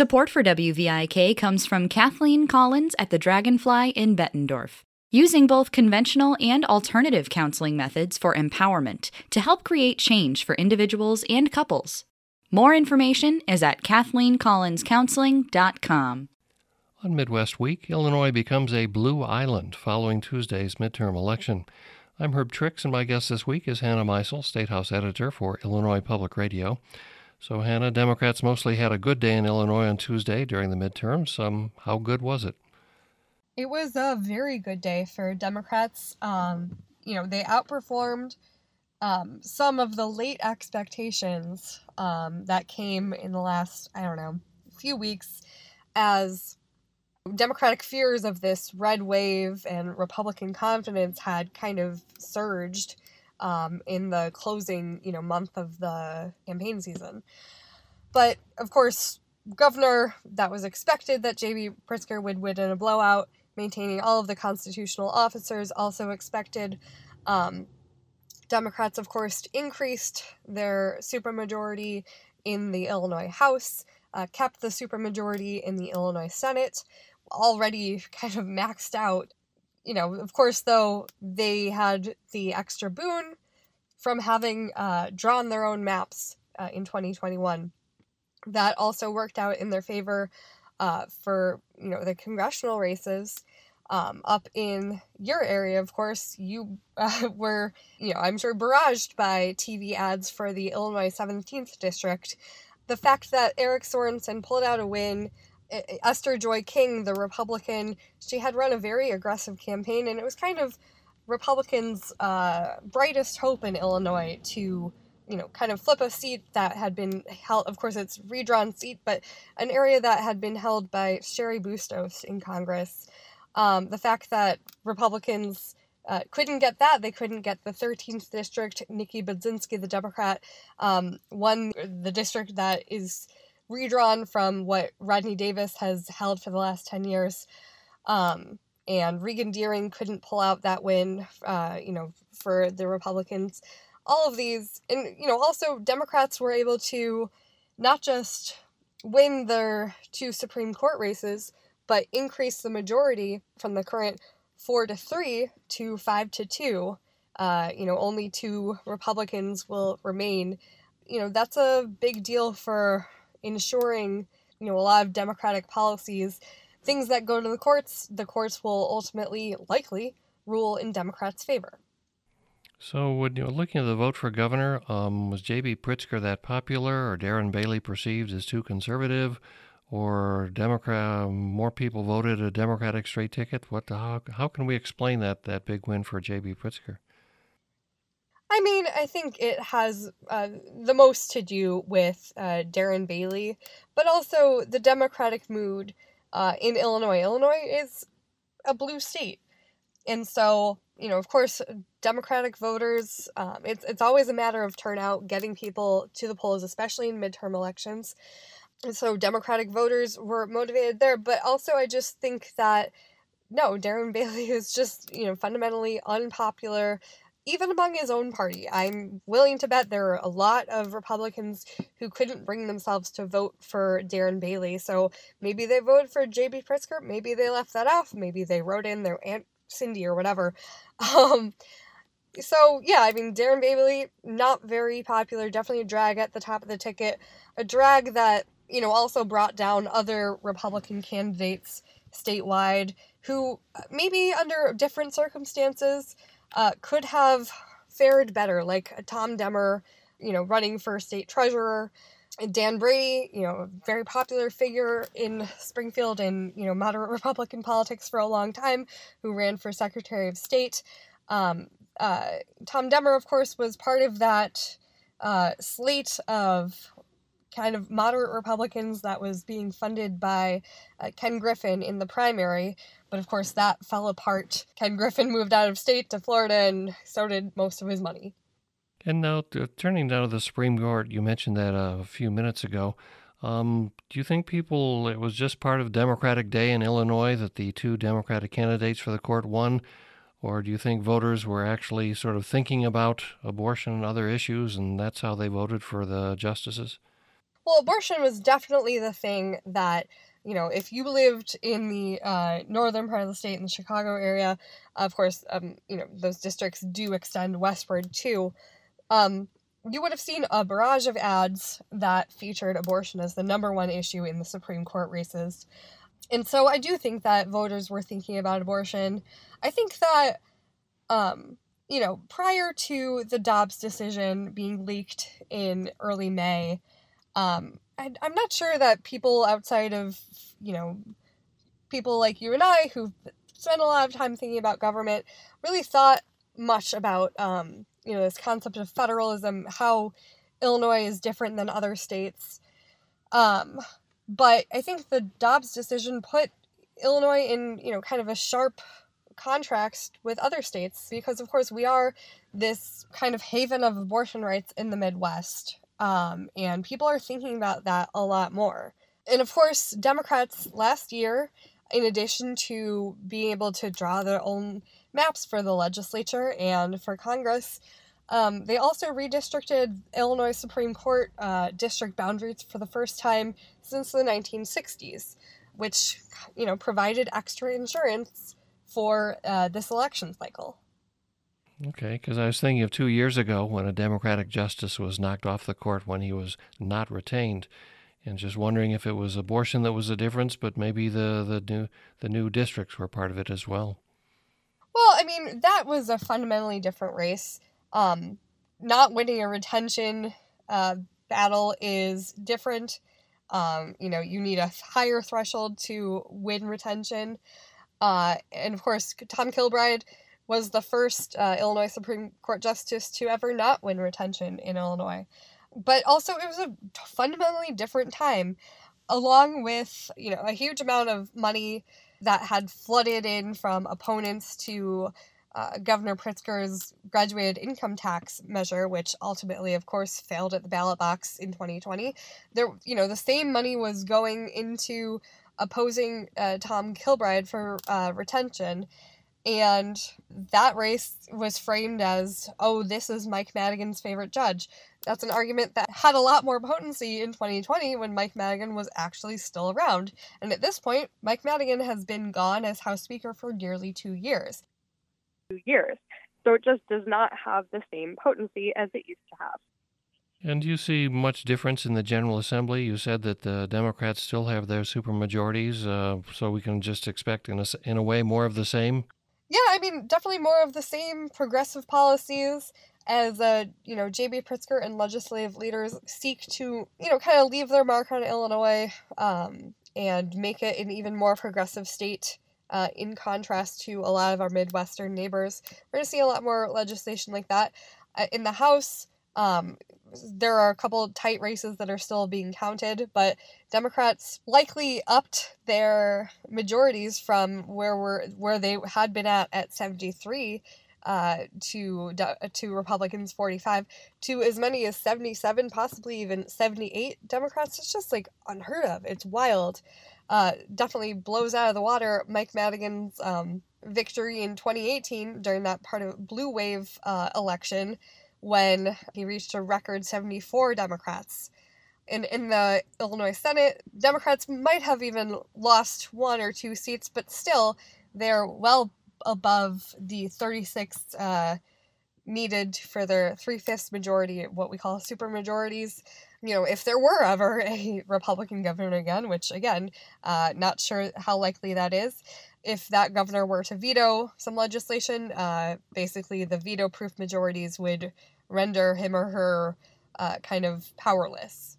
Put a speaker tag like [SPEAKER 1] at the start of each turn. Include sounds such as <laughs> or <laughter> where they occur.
[SPEAKER 1] Support for WVIK comes from Kathleen Collins at the Dragonfly in Bettendorf, using both conventional and alternative counseling methods for empowerment to help create change for individuals and couples. More information is at KathleenCollinsCounseling.com.
[SPEAKER 2] On Midwest Week, Illinois becomes a blue island following Tuesday's midterm election. I'm Herb Trix, and my guest this week is Hannah Meisel, State House Editor for Illinois Public Radio. So, Hannah, Democrats mostly had a good day in Illinois on Tuesday during the midterms. Um, how good was it?
[SPEAKER 3] It was a very good day for Democrats. Um, you know, they outperformed um, some of the late expectations um, that came in the last, I don't know, few weeks as Democratic fears of this red wave and Republican confidence had kind of surged um, in the closing, you know, month of the campaign season. But of course, governor, that was expected that J.B. Pritzker would win in a blowout. Maintaining all of the constitutional officers also expected. Um, Democrats, of course, increased their supermajority in the Illinois House, uh, kept the supermajority in the Illinois Senate, already <laughs> kind of maxed out. You know, of course, though, they had the extra boon from having uh, drawn their own maps uh, in 2021. That also worked out in their favor uh, for, you know, the congressional races. Um, up in your area, of course, you uh, <laughs> were, you know, I'm sure barraged by TV ads for the Illinois 17th district. The fact that Eric Sorensen pulled out a win Esther Joy King, the Republican, she had run a very aggressive campaign, and it was kind of Republicans' uh, brightest hope in Illinois to, you know, kind of flip a seat that had been held. Of course, it's redrawn seat, but an area that had been held by Cheri Bustos in Congress. Um, the fact that Republicans uh, couldn't get that, they couldn't get the 13th district. Nikki Budzinski, the Democrat, um, won the district that is redrawn from what Rodney Davis has held for the last 10 years. Um, and Regan Deering couldn't pull out that win, uh, you know, for the Republicans. All of these, and, you know, also Democrats were able to not just win their two Supreme Court races, but increase the majority from the current four to three to five to two. Uh, you know, only two Republicans will remain. You know, that's a big deal for ensuring, you know, a lot of democratic policies, things that go to the courts, the courts will ultimately, likely, rule in Democrats' favor.
[SPEAKER 2] So, when you were looking at the vote for governor, um, was J.B. Pritzker that popular, or Darren Bailey perceived as too conservative, or Democrat? More people voted a Democratic straight ticket. What? How, how can we explain that that big win for J.B. Pritzker?
[SPEAKER 3] I mean, I think it has uh, the most to do with uh, Darren Bailey, but also the Democratic mood uh, in Illinois. Illinois is a blue state. And so, you know, of course, Democratic voters, um, it's, it's always a matter of turnout, getting people to the polls, especially in midterm elections. And so, Democratic voters were motivated there. But also, I just think that no, Darren Bailey <laughs> is just, you know, fundamentally unpopular even among his own party. I'm willing to bet there are a lot of Republicans who couldn't bring themselves to vote for Darren Bailey. So maybe they voted for J.B. Pritzker. Maybe they left that off. Maybe they wrote in their Aunt Cindy or whatever. <laughs> Um, so yeah, I mean Darren Bailey not very popular. Definitely a drag at the top of the ticket. A drag that you know also brought down other Republican candidates statewide who maybe under different circumstances uh, could have fared better, like Tom Demmer, you know, running for state treasurer. Dan Brady, you know, a very popular figure in Springfield and, you know, moderate <laughs> Republican politics for a long time, who ran for Secretary of State. Um, uh, Tom Demmer, of course, was part of that uh, slate of kind of moderate Republicans that was being funded by uh, Ken Griffin in the primary. But of course, that fell apart. Ken Griffin moved out of state to Florida, and so did most of his money.
[SPEAKER 2] And now, turning down to the Supreme Court, you mentioned that uh, a few minutes ago. Um, do you think people, it was just part of Democratic Day in Illinois that the two Democratic candidates for the court won? Or do you think voters were actually sort of thinking about abortion and other issues, and that's how they voted for the justices?
[SPEAKER 3] Well, abortion was definitely the thing that you know, if you lived in the uh, northern part of the state in the Chicago area, of course, um, you know, those districts do extend westward too. Um, you would have seen a barrage of ads that featured abortion as the number one issue in the Supreme Court races. And so I do think that voters were thinking about abortion. I think that, um, you know, prior to the Dobbs decision being leaked in early May, um, I, I'm not sure that people outside of, you know, people like you and I who've spent a lot of time thinking about government really thought much about, um, you know, this concept of federalism, how Illinois is different than other states. Um, but I think the Dobbs decision put Illinois in, you know, kind of a sharp contrast with other states because, of course, we are this kind of haven of abortion rights in the Midwest. Um, and people are thinking about that a lot more. And of course, Democrats last year, in addition to being able to draw their own maps for the legislature and for Congress, um, they also redistricted Illinois Supreme Court uh, district boundaries for the first time since the 1960s, which you know provided extra insurance for uh, this election cycle.
[SPEAKER 2] Okay, because I was thinking of two years ago when a Democratic justice was knocked off the court when he was not retained, and just wondering if it was abortion that was the difference, but maybe the the new the new districts were part of it as well.
[SPEAKER 3] Well, I mean that was a fundamentally different race. Um, not winning a retention uh, battle is different. Um, you know, you need a higher threshold to win retention. Uh, and of course, Tom Kilbride was the first uh, Illinois Supreme Court justice to ever not win retention in Illinois. But also, it was a fundamentally different time, along with you know a huge amount of money that had flooded in from opponents to uh, Governor Pritzker's graduated income tax measure, which ultimately, of course, failed at the ballot box in 2020. There, you know, the same money was going into opposing uh, Tom Kilbride for uh, retention, and that race was framed as, oh, this is Mike Madigan's favorite judge. That's an argument that had a lot more potency in 2020 when Mike Madigan was actually still around. And at this point, Mike Madigan has been gone as House Speaker for nearly two years.
[SPEAKER 4] Two years. So it just does not have the same potency as it used to have.
[SPEAKER 2] And do you see much difference in the General Assembly? You said that the Democrats still have their supermajorities, uh, so we can just expect, in a, in a way, more of the same?
[SPEAKER 3] Yeah, I mean, definitely more of the same progressive policies as uh, you know, J.B. Pritzker and legislative leaders seek to, you know, kind of leave their mark on Illinois um, and make it an even more progressive state. Uh, in contrast to a lot of our Midwestern neighbors, we're going to see a lot more legislation like that. Uh, in the House, um, there are a couple tight races that are still being counted, but Democrats likely upped their majorities from where we're where they had been at at 73 uh, to to Republicans 45 to as many as 77, possibly even 78 Democrats. It's just like unheard of. It's wild. Uh, definitely blows out of the water Mike Madigan's um, victory in 2018 during that part of blue wave uh, election when he reached a record 74 Democrats. In, in the Illinois Senate, Democrats might have even lost one or two seats, but still, they're well above the 36 uh, needed for their three fifths majority, what we call super majorities. You know, if there were ever <laughs> a Republican governor again, which again, uh, not sure how likely that is, if that governor were to veto some legislation, uh, basically the veto proof majorities would render him or her uh, kind of powerless.